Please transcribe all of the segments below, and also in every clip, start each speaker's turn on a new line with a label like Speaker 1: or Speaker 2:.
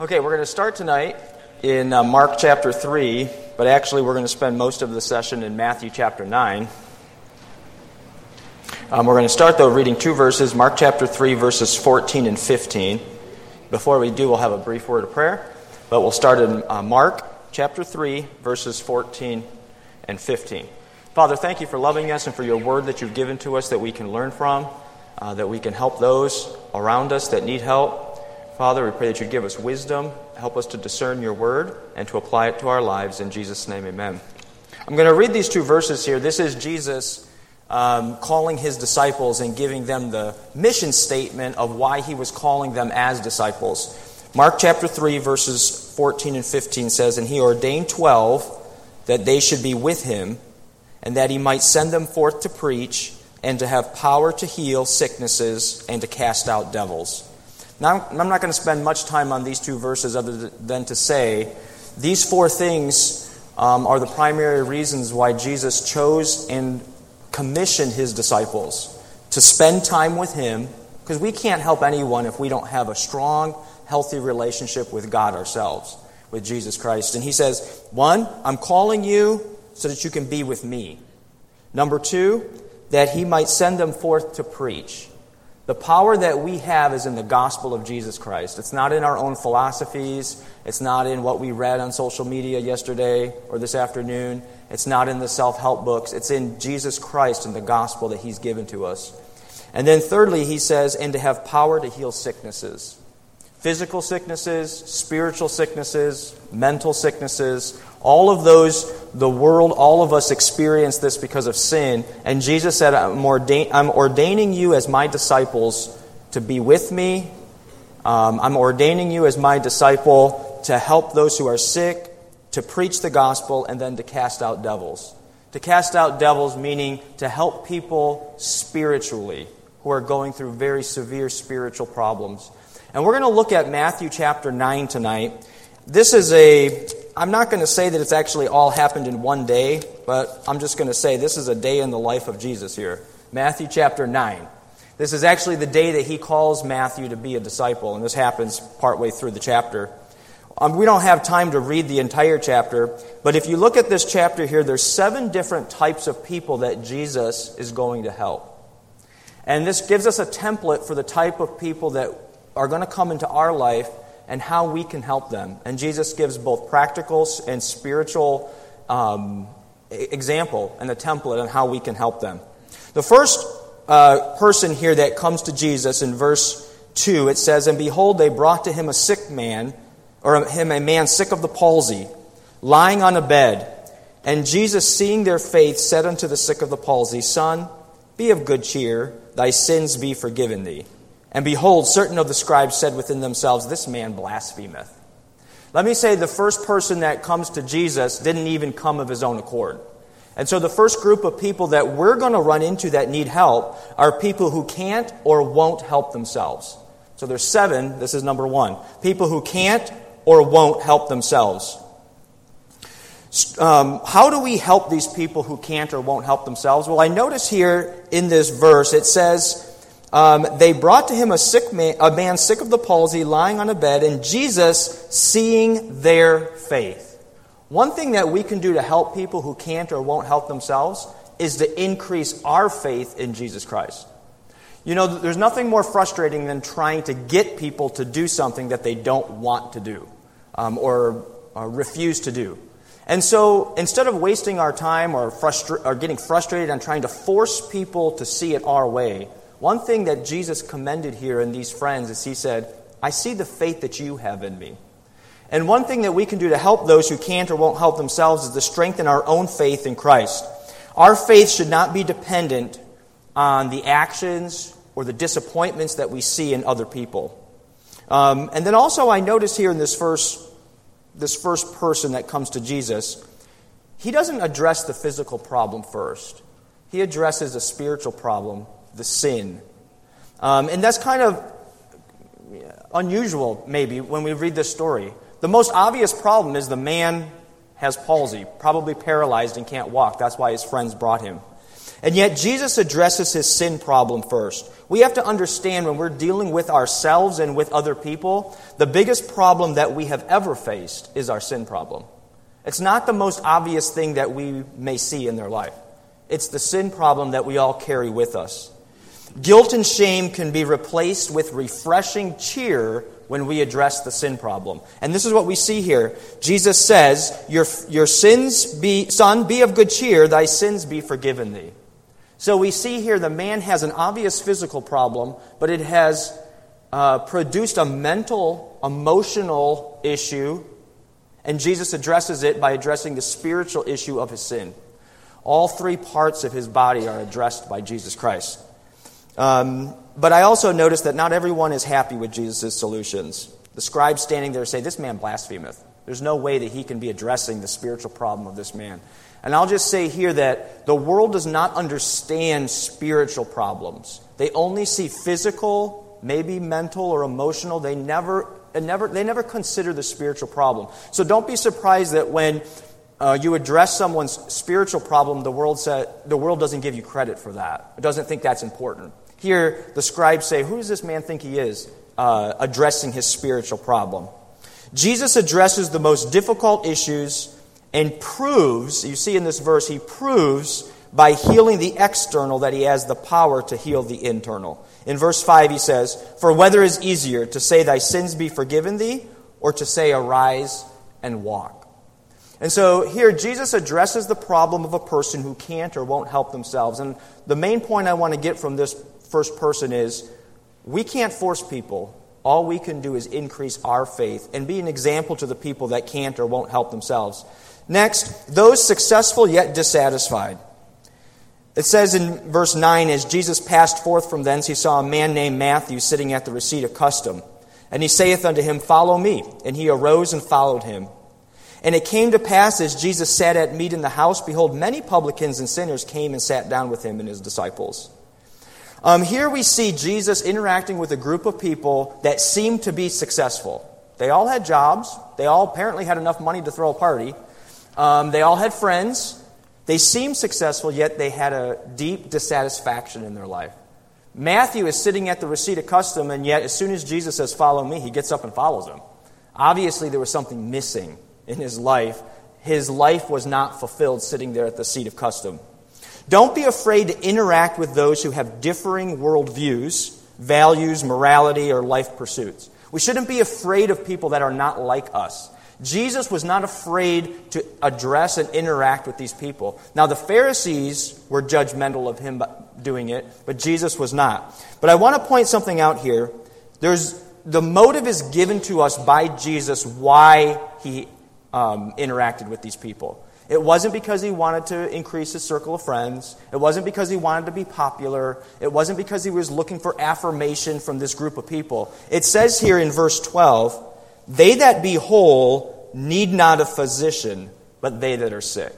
Speaker 1: Okay, we're going to start tonight in uh, Mark chapter 3, but actually we're going to spend most of the session in Matthew chapter 9. Um, we're going to start, though, reading two verses Mark chapter 3, verses 14 and 15. Before we do, we'll have a brief word of prayer, but we'll start in uh, Mark chapter 3, verses 14 and 15. Father, thank you for loving us and for your word that you've given to us that we can learn from, uh, that we can help those around us that need help. Father, we pray that you give us wisdom, help us to discern your word, and to apply it to our lives. In Jesus' name, amen. I'm going to read these two verses here. This is Jesus um, calling his disciples and giving them the mission statement of why he was calling them as disciples. Mark chapter 3, verses 14 and 15 says, And he ordained twelve that they should be with him, and that he might send them forth to preach, and to have power to heal sicknesses, and to cast out devils. Now, I'm not going to spend much time on these two verses other than to say these four things um, are the primary reasons why Jesus chose and commissioned his disciples to spend time with him, because we can't help anyone if we don't have a strong, healthy relationship with God ourselves, with Jesus Christ. And he says, one, I'm calling you so that you can be with me. Number two, that he might send them forth to preach. The power that we have is in the gospel of Jesus Christ. It's not in our own philosophies. It's not in what we read on social media yesterday or this afternoon. It's not in the self help books. It's in Jesus Christ and the gospel that He's given to us. And then, thirdly, He says, and to have power to heal sicknesses physical sicknesses, spiritual sicknesses, mental sicknesses, all of those, the world, all of us experience this because of sin. And Jesus said, I'm, ordain- I'm ordaining you as my disciples to be with me. Um, I'm ordaining you as my disciple to help those who are sick, to preach the gospel, and then to cast out devils. To cast out devils, meaning to help people spiritually who are going through very severe spiritual problems. And we're going to look at Matthew chapter 9 tonight. This is a, I'm not going to say that it's actually all happened in one day, but I'm just going to say this is a day in the life of Jesus here. Matthew chapter 9. This is actually the day that he calls Matthew to be a disciple, and this happens partway through the chapter. Um, we don't have time to read the entire chapter, but if you look at this chapter here, there's seven different types of people that Jesus is going to help. And this gives us a template for the type of people that are going to come into our life and how we can help them. And Jesus gives both practical and spiritual um, example and a template on how we can help them. The first uh, person here that comes to Jesus in verse 2, it says, And behold, they brought to him a sick man, or him a man sick of the palsy, lying on a bed. And Jesus, seeing their faith, said unto the sick of the palsy, Son, be of good cheer, thy sins be forgiven thee. And behold, certain of the scribes said within themselves, This man blasphemeth. Let me say the first person that comes to Jesus didn't even come of his own accord. And so the first group of people that we're going to run into that need help are people who can't or won't help themselves. So there's seven. This is number one. People who can't or won't help themselves. Um, how do we help these people who can't or won't help themselves? Well, I notice here in this verse it says, um, they brought to him a sick man, a man sick of the palsy, lying on a bed, and Jesus, seeing their faith. One thing that we can do to help people who can't or won't help themselves is to increase our faith in Jesus Christ. You know, there's nothing more frustrating than trying to get people to do something that they don't want to do um, or, or, refuse to do. And so instead of wasting our time or, frustra- or getting frustrated on trying to force people to see it our way, one thing that Jesus commended here in these friends is he said, I see the faith that you have in me. And one thing that we can do to help those who can't or won't help themselves is to strengthen our own faith in Christ. Our faith should not be dependent on the actions or the disappointments that we see in other people. Um, and then also, I notice here in this first, this first person that comes to Jesus, he doesn't address the physical problem first. He addresses a spiritual problem the sin. Um, and that's kind of unusual, maybe, when we read this story. The most obvious problem is the man has palsy, probably paralyzed and can't walk. That's why his friends brought him. And yet, Jesus addresses his sin problem first. We have to understand when we're dealing with ourselves and with other people, the biggest problem that we have ever faced is our sin problem. It's not the most obvious thing that we may see in their life, it's the sin problem that we all carry with us. Guilt and shame can be replaced with refreshing cheer when we address the sin problem. And this is what we see here. Jesus says, Your, your sins be, son, be of good cheer, thy sins be forgiven thee. So we see here the man has an obvious physical problem, but it has uh, produced a mental, emotional issue, and Jesus addresses it by addressing the spiritual issue of his sin. All three parts of his body are addressed by Jesus Christ. Um, but I also notice that not everyone is happy with Jesus' solutions. The scribes standing there say, This man blasphemeth. There's no way that he can be addressing the spiritual problem of this man. And I'll just say here that the world does not understand spiritual problems. They only see physical, maybe mental or emotional. They never, never, they never consider the spiritual problem. So don't be surprised that when uh, you address someone's spiritual problem, the world, say, the world doesn't give you credit for that. It doesn't think that's important. Here, the scribes say, Who does this man think he is? Uh, addressing his spiritual problem. Jesus addresses the most difficult issues and proves, you see in this verse, he proves by healing the external that he has the power to heal the internal. In verse 5, he says, For whether is easier to say, Thy sins be forgiven thee, or to say, Arise and walk. And so here, Jesus addresses the problem of a person who can't or won't help themselves. And the main point I want to get from this first person is we can't force people. All we can do is increase our faith and be an example to the people that can't or won't help themselves. Next, those successful yet dissatisfied. It says in verse 9, as Jesus passed forth from thence, he saw a man named Matthew sitting at the receipt of custom. And he saith unto him, Follow me. And he arose and followed him. And it came to pass, as Jesus sat at meat in the house, behold, many publicans and sinners came and sat down with him and his disciples. Um, here we see Jesus interacting with a group of people that seemed to be successful. They all had jobs, they all apparently had enough money to throw a party. Um, they all had friends. They seemed successful, yet they had a deep dissatisfaction in their life. Matthew is sitting at the receipt of custom, and yet as soon as Jesus says, Follow me, he gets up and follows him. Obviously, there was something missing in his life. His life was not fulfilled sitting there at the seat of custom. Don't be afraid to interact with those who have differing worldviews, values, morality, or life pursuits. We shouldn't be afraid of people that are not like us. Jesus was not afraid to address and interact with these people. Now, the Pharisees were judgmental of him doing it, but Jesus was not. But I want to point something out here. There's, the motive is given to us by Jesus why he um, interacted with these people. It wasn't because he wanted to increase his circle of friends. It wasn't because he wanted to be popular. It wasn't because he was looking for affirmation from this group of people. It says here in verse 12, they that be whole need not a physician, but they that are sick.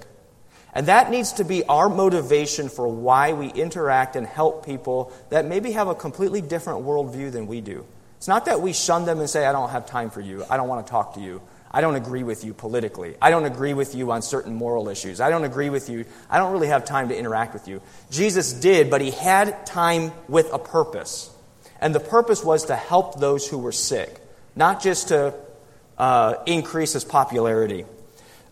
Speaker 1: And that needs to be our motivation for why we interact and help people that maybe have a completely different worldview than we do. It's not that we shun them and say, I don't have time for you. I don't want to talk to you. I don't agree with you politically. I don't agree with you on certain moral issues. I don't agree with you. I don't really have time to interact with you. Jesus did, but he had time with a purpose. And the purpose was to help those who were sick not just to uh, increase his popularity.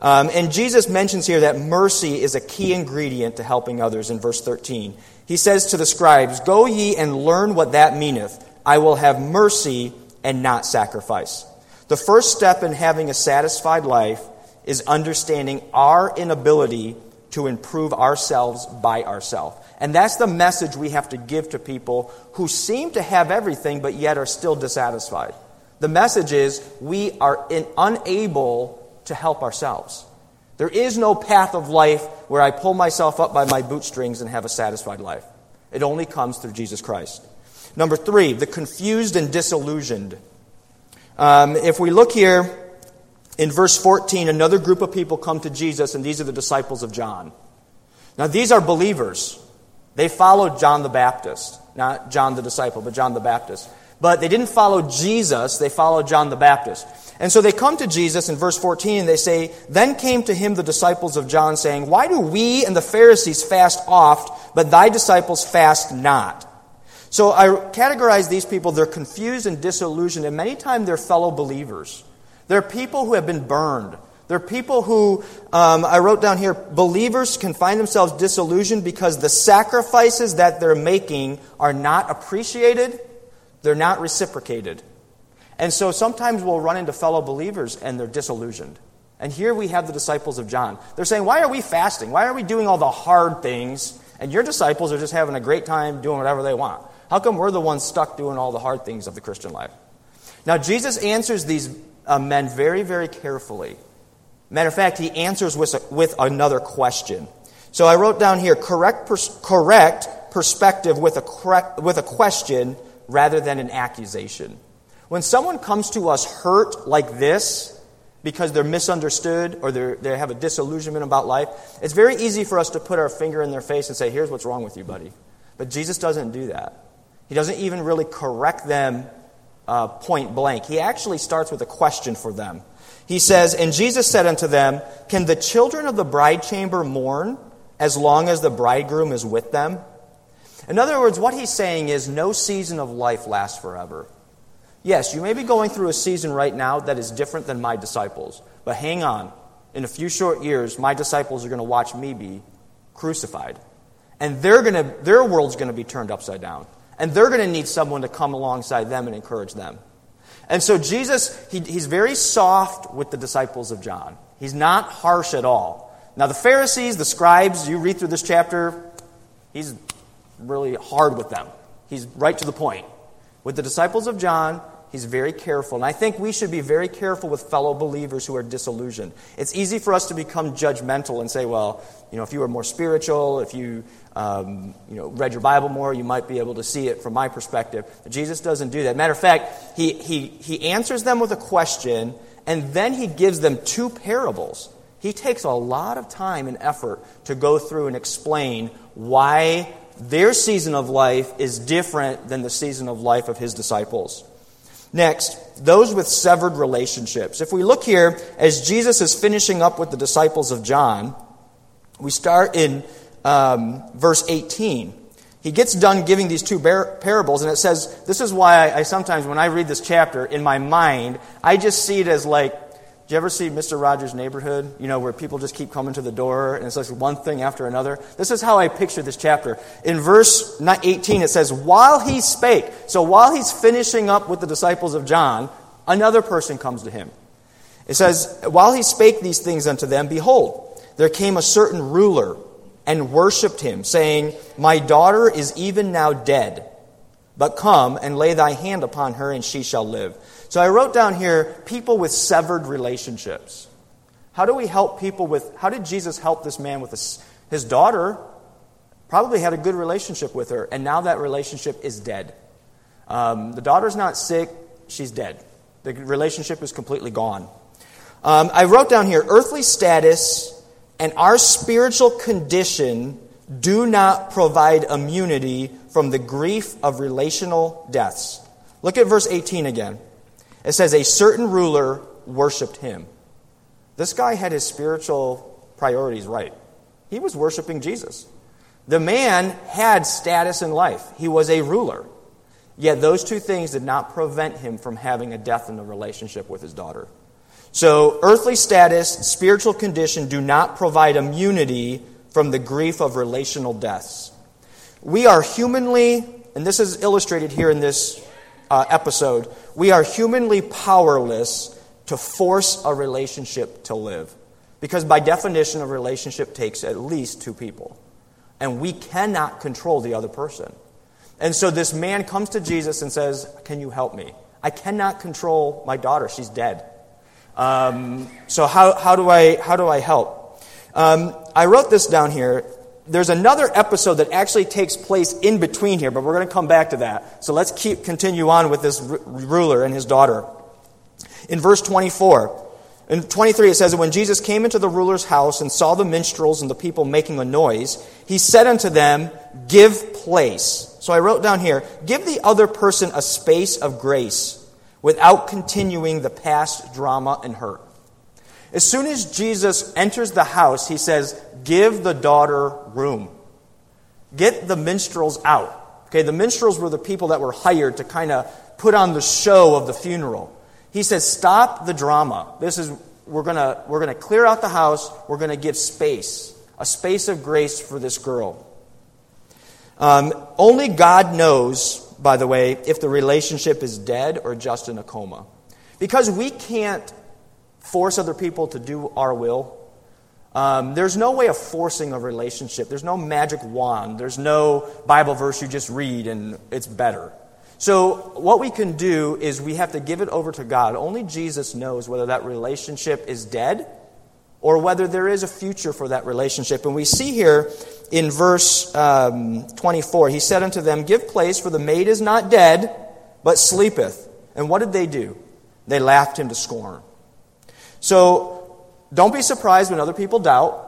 Speaker 1: Um, and Jesus mentions here that mercy is a key ingredient to helping others in verse 13. He says to the scribes, Go ye and learn what that meaneth. I will have mercy and not sacrifice. The first step in having a satisfied life is understanding our inability to improve ourselves by ourselves. And that's the message we have to give to people who seem to have everything but yet are still dissatisfied. The message is we are in, unable to help ourselves. There is no path of life where I pull myself up by my bootstrings and have a satisfied life. It only comes through Jesus Christ. Number three, the confused and disillusioned. Um, if we look here in verse 14, another group of people come to Jesus, and these are the disciples of John. Now, these are believers. They followed John the Baptist, not John the disciple, but John the Baptist. But they didn't follow Jesus, they followed John the Baptist. And so they come to Jesus in verse 14 and they say, Then came to him the disciples of John, saying, Why do we and the Pharisees fast oft, but thy disciples fast not? So I categorize these people, they're confused and disillusioned, and many times they're fellow believers. They're people who have been burned. They're people who, um, I wrote down here, believers can find themselves disillusioned because the sacrifices that they're making are not appreciated, they're not reciprocated. And so sometimes we'll run into fellow believers and they're disillusioned. And here we have the disciples of John. They're saying, Why are we fasting? Why are we doing all the hard things? And your disciples are just having a great time doing whatever they want. How come we're the ones stuck doing all the hard things of the Christian life? Now, Jesus answers these uh, men very, very carefully. Matter of fact, he answers with, with another question. So I wrote down here correct, pers- correct perspective with a, with a question rather than an accusation. When someone comes to us hurt like this, because they're misunderstood or they have a disillusionment about life, it's very easy for us to put our finger in their face and say, Here's what's wrong with you, buddy. But Jesus doesn't do that. He doesn't even really correct them uh, point blank. He actually starts with a question for them. He says, And Jesus said unto them, Can the children of the bride chamber mourn as long as the bridegroom is with them? In other words, what he's saying is, no season of life lasts forever. Yes, you may be going through a season right now that is different than my disciples, but hang on. In a few short years, my disciples are going to watch me be crucified. And they're to, their world's going to be turned upside down. And they're going to need someone to come alongside them and encourage them. And so Jesus, he, he's very soft with the disciples of John. He's not harsh at all. Now, the Pharisees, the scribes, you read through this chapter, he's really hard with them. He's right to the point. With the disciples of John, he's very careful. And I think we should be very careful with fellow believers who are disillusioned. It's easy for us to become judgmental and say, well, you know, if you were more spiritual, if you, um, you know, read your Bible more, you might be able to see it from my perspective. But Jesus doesn't do that. Matter of fact, he, he, he answers them with a question, and then he gives them two parables. He takes a lot of time and effort to go through and explain why their season of life is different than the season of life of his disciples. Next, those with severed relationships. If we look here, as Jesus is finishing up with the disciples of John, we start in um, verse 18. He gets done giving these two bar- parables, and it says, This is why I, I sometimes, when I read this chapter, in my mind, I just see it as like do you ever see Mr. Rogers' Neighborhood? You know, where people just keep coming to the door and it's like one thing after another? This is how I picture this chapter. In verse 18, it says, While he spake, so while he's finishing up with the disciples of John, another person comes to him. It says, While he spake these things unto them, behold, there came a certain ruler and worshipped him, saying, My daughter is even now dead, but come and lay thy hand upon her, and she shall live. So I wrote down here people with severed relationships. How do we help people with, how did Jesus help this man with his, his daughter? Probably had a good relationship with her, and now that relationship is dead. Um, the daughter's not sick, she's dead. The relationship is completely gone. Um, I wrote down here earthly status and our spiritual condition do not provide immunity from the grief of relational deaths. Look at verse 18 again. It says, A certain ruler worshiped him. This guy had his spiritual priorities right. He was worshiping Jesus. The man had status in life, he was a ruler. Yet those two things did not prevent him from having a death in the relationship with his daughter. So, earthly status, spiritual condition do not provide immunity from the grief of relational deaths. We are humanly, and this is illustrated here in this uh, episode, we are humanly powerless to force a relationship to live. Because by definition, a relationship takes at least two people. And we cannot control the other person. And so this man comes to Jesus and says, Can you help me? I cannot control my daughter. She's dead. Um, so how, how, do I, how do I help? Um, I wrote this down here there's another episode that actually takes place in between here, but we're going to come back to that. So let's keep continue on with this r- ruler and his daughter. In verse 24, in 23 it says, When Jesus came into the ruler's house and saw the minstrels and the people making a noise, he said unto them, Give place, So I wrote down here give the other person a space of grace without continuing the past drama and hurt. As soon as Jesus enters the house, he says, Give the daughter room. Get the minstrels out. Okay, the minstrels were the people that were hired to kind of put on the show of the funeral. He says, Stop the drama. This is, we're going we're to clear out the house. We're going to give space, a space of grace for this girl. Um, only God knows, by the way, if the relationship is dead or just in a coma. Because we can't force other people to do our will. Um, there's no way of forcing a relationship. There's no magic wand. There's no Bible verse you just read and it's better. So, what we can do is we have to give it over to God. Only Jesus knows whether that relationship is dead or whether there is a future for that relationship. And we see here in verse um, 24, he said unto them, Give place, for the maid is not dead, but sleepeth. And what did they do? They laughed him to scorn. So don't be surprised when other people doubt,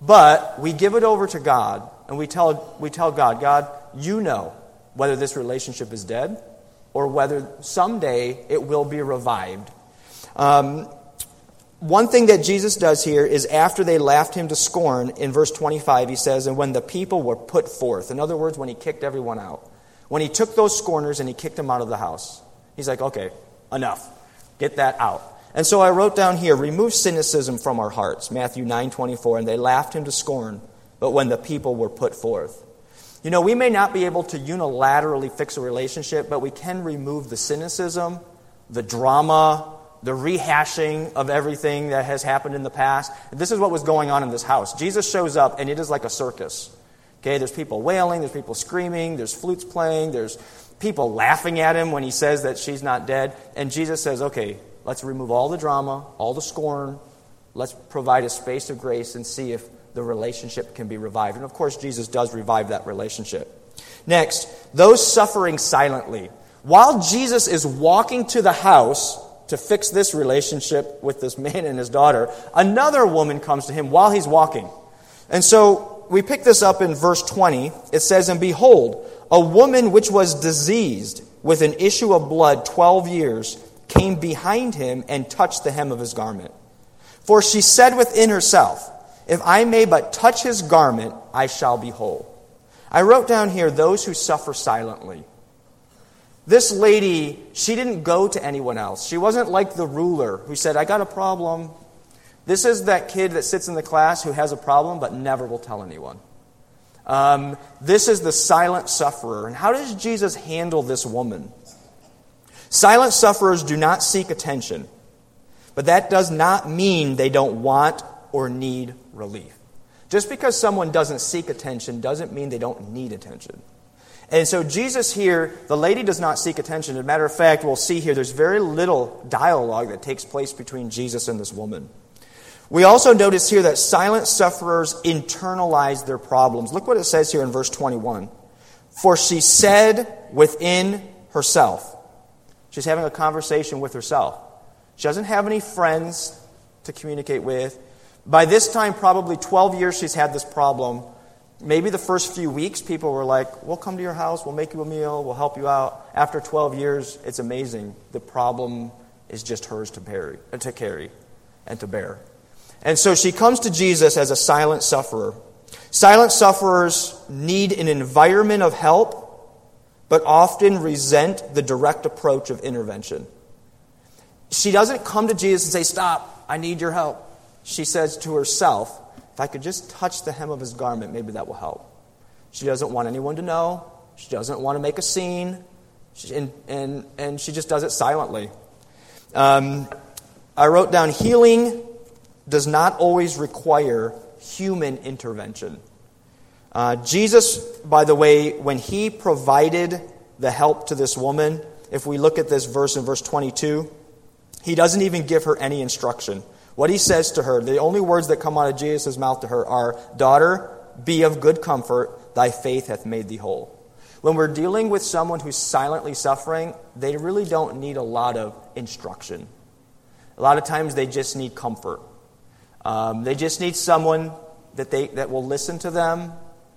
Speaker 1: but we give it over to God and we tell, we tell God, God, you know whether this relationship is dead or whether someday it will be revived. Um, one thing that Jesus does here is after they laughed him to scorn, in verse 25, he says, And when the people were put forth, in other words, when he kicked everyone out, when he took those scorners and he kicked them out of the house, he's like, Okay, enough. Get that out. And so I wrote down here, remove cynicism from our hearts, Matthew 9 24, and they laughed him to scorn, but when the people were put forth. You know, we may not be able to unilaterally fix a relationship, but we can remove the cynicism, the drama, the rehashing of everything that has happened in the past. This is what was going on in this house. Jesus shows up, and it is like a circus. Okay, there's people wailing, there's people screaming, there's flutes playing, there's people laughing at him when he says that she's not dead. And Jesus says, okay, Let's remove all the drama, all the scorn. Let's provide a space of grace and see if the relationship can be revived. And of course, Jesus does revive that relationship. Next, those suffering silently. While Jesus is walking to the house to fix this relationship with this man and his daughter, another woman comes to him while he's walking. And so we pick this up in verse 20. It says, And behold, a woman which was diseased with an issue of blood 12 years came behind him and touched the hem of his garment. For she said within herself, If I may but touch his garment, I shall be whole. I wrote down here those who suffer silently. This lady, she didn't go to anyone else. She wasn't like the ruler who said, I got a problem. This is that kid that sits in the class who has a problem but never will tell anyone. Um, this is the silent sufferer. And how does Jesus handle this woman? Silent sufferers do not seek attention, but that does not mean they don't want or need relief. Just because someone doesn't seek attention doesn't mean they don't need attention. And so, Jesus here, the lady does not seek attention. As a matter of fact, we'll see here there's very little dialogue that takes place between Jesus and this woman. We also notice here that silent sufferers internalize their problems. Look what it says here in verse 21. For she said within herself, She's having a conversation with herself. She doesn't have any friends to communicate with. By this time, probably 12 years she's had this problem. Maybe the first few weeks, people were like, We'll come to your house, we'll make you a meal, we'll help you out. After 12 years, it's amazing. The problem is just hers to, bear, uh, to carry and to bear. And so she comes to Jesus as a silent sufferer. Silent sufferers need an environment of help but often resent the direct approach of intervention. She doesn't come to Jesus and say, Stop, I need your help. She says to herself, If I could just touch the hem of his garment, maybe that will help. She doesn't want anyone to know. She doesn't want to make a scene. She, and, and, and she just does it silently. Um, I wrote down healing does not always require human intervention. Uh, Jesus, by the way, when he provided the help to this woman, if we look at this verse in verse 22, he doesn't even give her any instruction. What he says to her, the only words that come out of Jesus' mouth to her are, Daughter, be of good comfort, thy faith hath made thee whole. When we're dealing with someone who's silently suffering, they really don't need a lot of instruction. A lot of times they just need comfort. Um, they just need someone that, they, that will listen to them,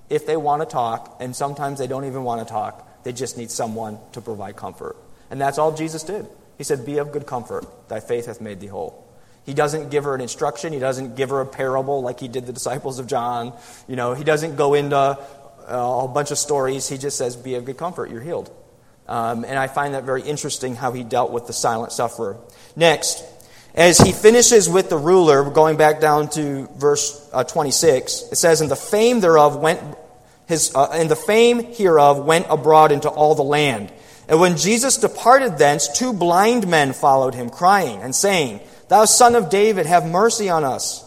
Speaker 1: if they want to talk, and sometimes they don't even want to talk. They just need someone to provide comfort. And that's all Jesus did. He said, Be of good comfort. Thy faith hath made thee whole. He doesn't give her an instruction. He doesn't give her a parable like he did the disciples of John. You know, he doesn't go into uh, a bunch of stories. He just says, Be of good comfort. You're healed. Um, and I find that very interesting how he dealt with the silent sufferer. Next, as he finishes with the ruler, going back down to verse uh, 26, it says, And the fame thereof went, his, uh, and the fame hereof went abroad into all the land. And when Jesus departed thence, two blind men followed him, crying and saying, Thou son of David, have mercy on us.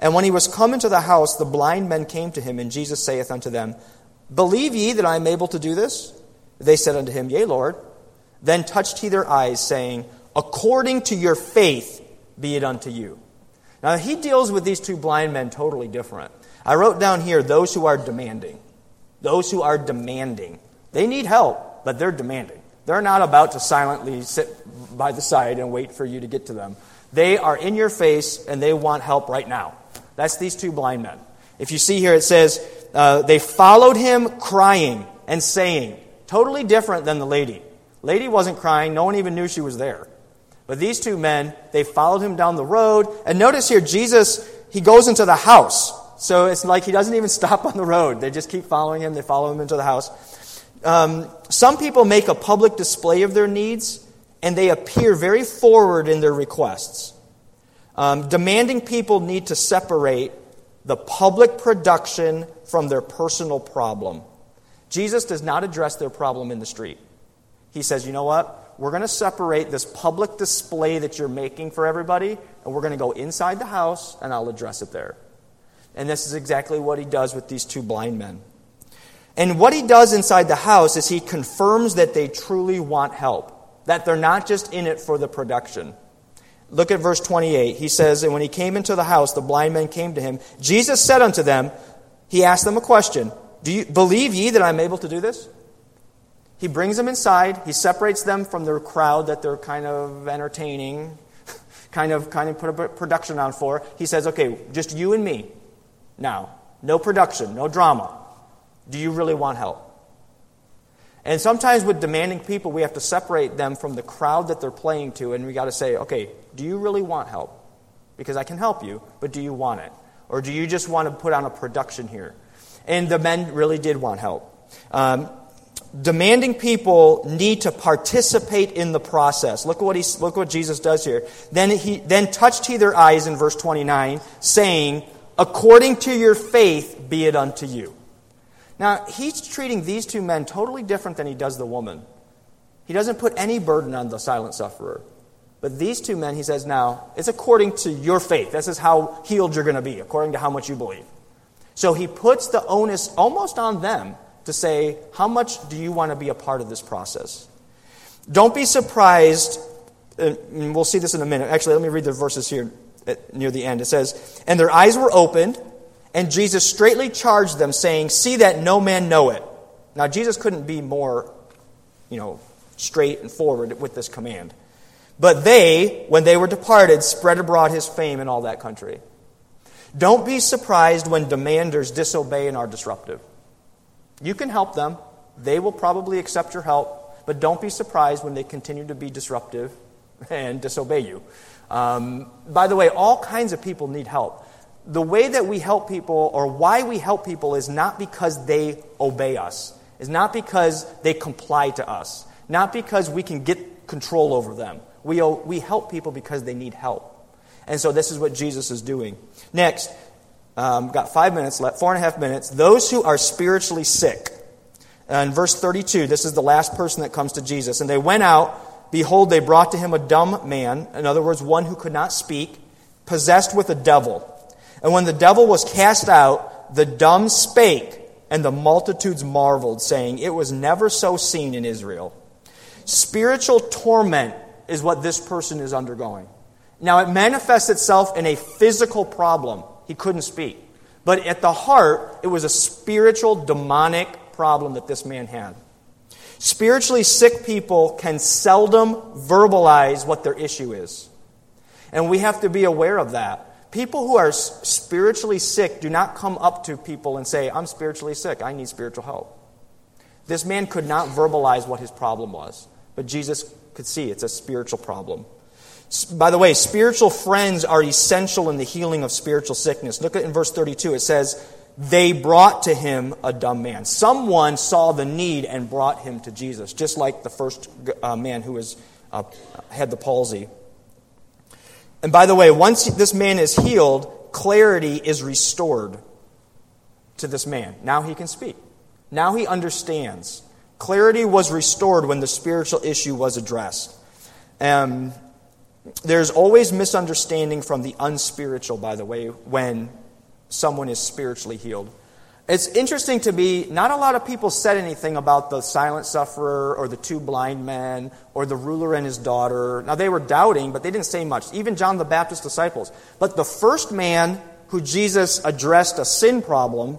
Speaker 1: And when he was come into the house, the blind men came to him, and Jesus saith unto them, Believe ye that I am able to do this? They said unto him, Yea, Lord. Then touched he their eyes, saying, According to your faith be it unto you. Now, he deals with these two blind men totally different. I wrote down here those who are demanding. Those who are demanding. They need help, but they're demanding. They're not about to silently sit by the side and wait for you to get to them. They are in your face and they want help right now. That's these two blind men. If you see here, it says, uh, they followed him crying and saying, totally different than the lady. Lady wasn't crying, no one even knew she was there. But these two men, they followed him down the road. And notice here, Jesus, he goes into the house. So it's like he doesn't even stop on the road. They just keep following him, they follow him into the house. Um, some people make a public display of their needs, and they appear very forward in their requests. Um, demanding people need to separate the public production from their personal problem. Jesus does not address their problem in the street. He says, you know what? We're going to separate this public display that you're making for everybody, and we're going to go inside the house, and I'll address it there. And this is exactly what he does with these two blind men. And what he does inside the house is he confirms that they truly want help, that they're not just in it for the production. Look at verse 28. He says, And when he came into the house, the blind men came to him. Jesus said unto them, He asked them a question Do you believe ye that I'm able to do this? He brings them inside. He separates them from their crowd that they're kind of entertaining, kind of, kind of put a production on for. He says, Okay, just you and me now. No production, no drama. Do you really want help? And sometimes with demanding people, we have to separate them from the crowd that they're playing to, and we got to say, okay, do you really want help? Because I can help you, but do you want it? Or do you just want to put on a production here? And the men really did want help. Um, demanding people need to participate in the process. Look what, he, look what Jesus does here. Then, he, then touched he their eyes in verse 29, saying, According to your faith be it unto you. Now, he's treating these two men totally different than he does the woman. He doesn't put any burden on the silent sufferer. But these two men, he says, now, it's according to your faith. This is how healed you're going to be, according to how much you believe. So he puts the onus almost on them to say, how much do you want to be a part of this process? Don't be surprised, and we'll see this in a minute. Actually, let me read the verses here near the end. It says, And their eyes were opened, and Jesus straightly charged them, saying, See that no man know it. Now, Jesus couldn't be more, you know, straight and forward with this command. But they, when they were departed, spread abroad his fame in all that country. Don't be surprised when demanders disobey and are disruptive. You can help them. They will probably accept your help, but don't be surprised when they continue to be disruptive and disobey you. Um, by the way, all kinds of people need help the way that we help people or why we help people is not because they obey us, is not because they comply to us, not because we can get control over them. We, we help people because they need help. And so this is what Jesus is doing. Next, um, got five minutes left, four and a half minutes. Those who are spiritually sick. In verse 32, this is the last person that comes to Jesus. And they went out, behold, they brought to him a dumb man, in other words, one who could not speak, possessed with a devil. And when the devil was cast out, the dumb spake, and the multitudes marveled, saying, It was never so seen in Israel. Spiritual torment is what this person is undergoing. Now, it manifests itself in a physical problem. He couldn't speak. But at the heart, it was a spiritual, demonic problem that this man had. Spiritually sick people can seldom verbalize what their issue is. And we have to be aware of that People who are spiritually sick do not come up to people and say, I'm spiritually sick. I need spiritual help. This man could not verbalize what his problem was, but Jesus could see it's a spiritual problem. By the way, spiritual friends are essential in the healing of spiritual sickness. Look at in verse 32. It says, They brought to him a dumb man. Someone saw the need and brought him to Jesus, just like the first uh, man who was, uh, had the palsy. And by the way, once this man is healed, clarity is restored to this man. Now he can speak. Now he understands. Clarity was restored when the spiritual issue was addressed. Um, there's always misunderstanding from the unspiritual, by the way, when someone is spiritually healed. It's interesting to me, not a lot of people said anything about the silent sufferer or the two blind men or the ruler and his daughter. Now, they were doubting, but they didn't say much. Even John the Baptist's disciples. But the first man who Jesus addressed a sin problem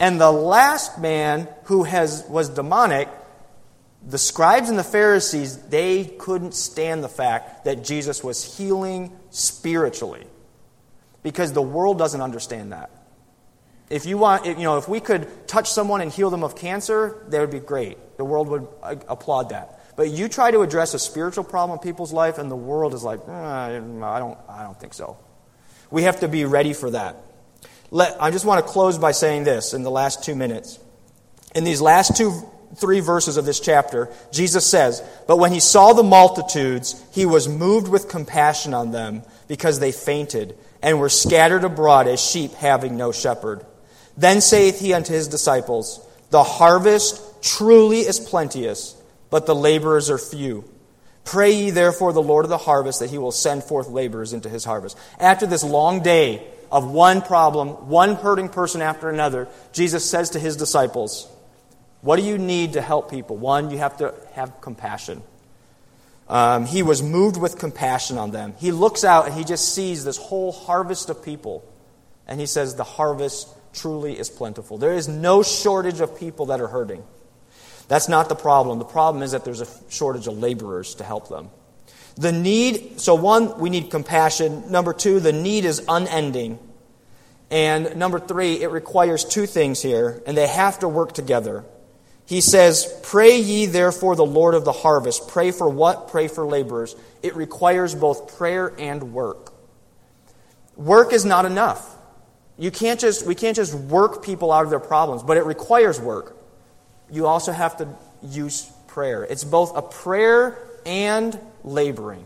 Speaker 1: and the last man who has, was demonic, the scribes and the Pharisees, they couldn't stand the fact that Jesus was healing spiritually because the world doesn't understand that. If you want, you know, if we could touch someone and heal them of cancer, that would be great. The world would applaud that. But you try to address a spiritual problem in people's life, and the world is like, eh, I don't, I don't think so. We have to be ready for that. Let, I just want to close by saying this in the last two minutes. In these last two, three verses of this chapter, Jesus says, But when he saw the multitudes, he was moved with compassion on them because they fainted and were scattered abroad as sheep having no shepherd. Then saith he unto his disciples, The harvest truly is plenteous, but the laborers are few. Pray ye therefore the Lord of the harvest that he will send forth laborers into his harvest. After this long day of one problem, one hurting person after another, Jesus says to his disciples, What do you need to help people? One, you have to have compassion. Um, he was moved with compassion on them. He looks out and he just sees this whole harvest of people. And he says, The harvest truly is plentiful. There is no shortage of people that are hurting. That's not the problem. The problem is that there's a shortage of laborers to help them. The need, so one, we need compassion. Number two, the need is unending. And number three, it requires two things here, and they have to work together. He says, Pray ye therefore the Lord of the harvest. Pray for what? Pray for laborers. It requires both prayer and work. Work is not enough. You can't just, we can't just work people out of their problems, but it requires work. You also have to use prayer. It's both a prayer and laboring.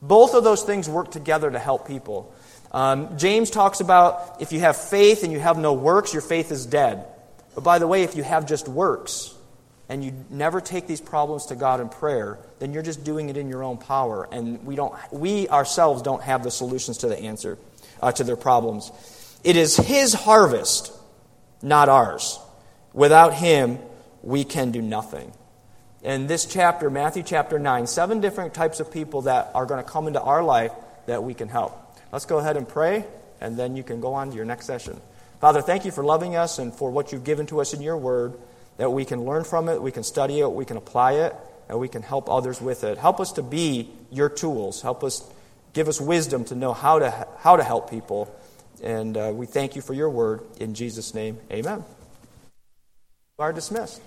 Speaker 1: Both of those things work together to help people. Um, James talks about if you have faith and you have no works, your faith is dead. But by the way, if you have just works and you never take these problems to God in prayer, then you're just doing it in your own power, and we don't, we ourselves don't have the solutions to the answer uh, to their problems. It is His harvest, not ours. Without Him, we can do nothing. In this chapter, Matthew chapter 9, seven different types of people that are going to come into our life that we can help. Let's go ahead and pray, and then you can go on to your next session. Father, thank you for loving us and for what you've given to us in your word, that we can learn from it, we can study it, we can apply it, and we can help others with it. Help us to be your tools. Help us, give us wisdom to know how to, how to help people and uh, we thank you for your word. In Jesus' name, amen. You are dismissed.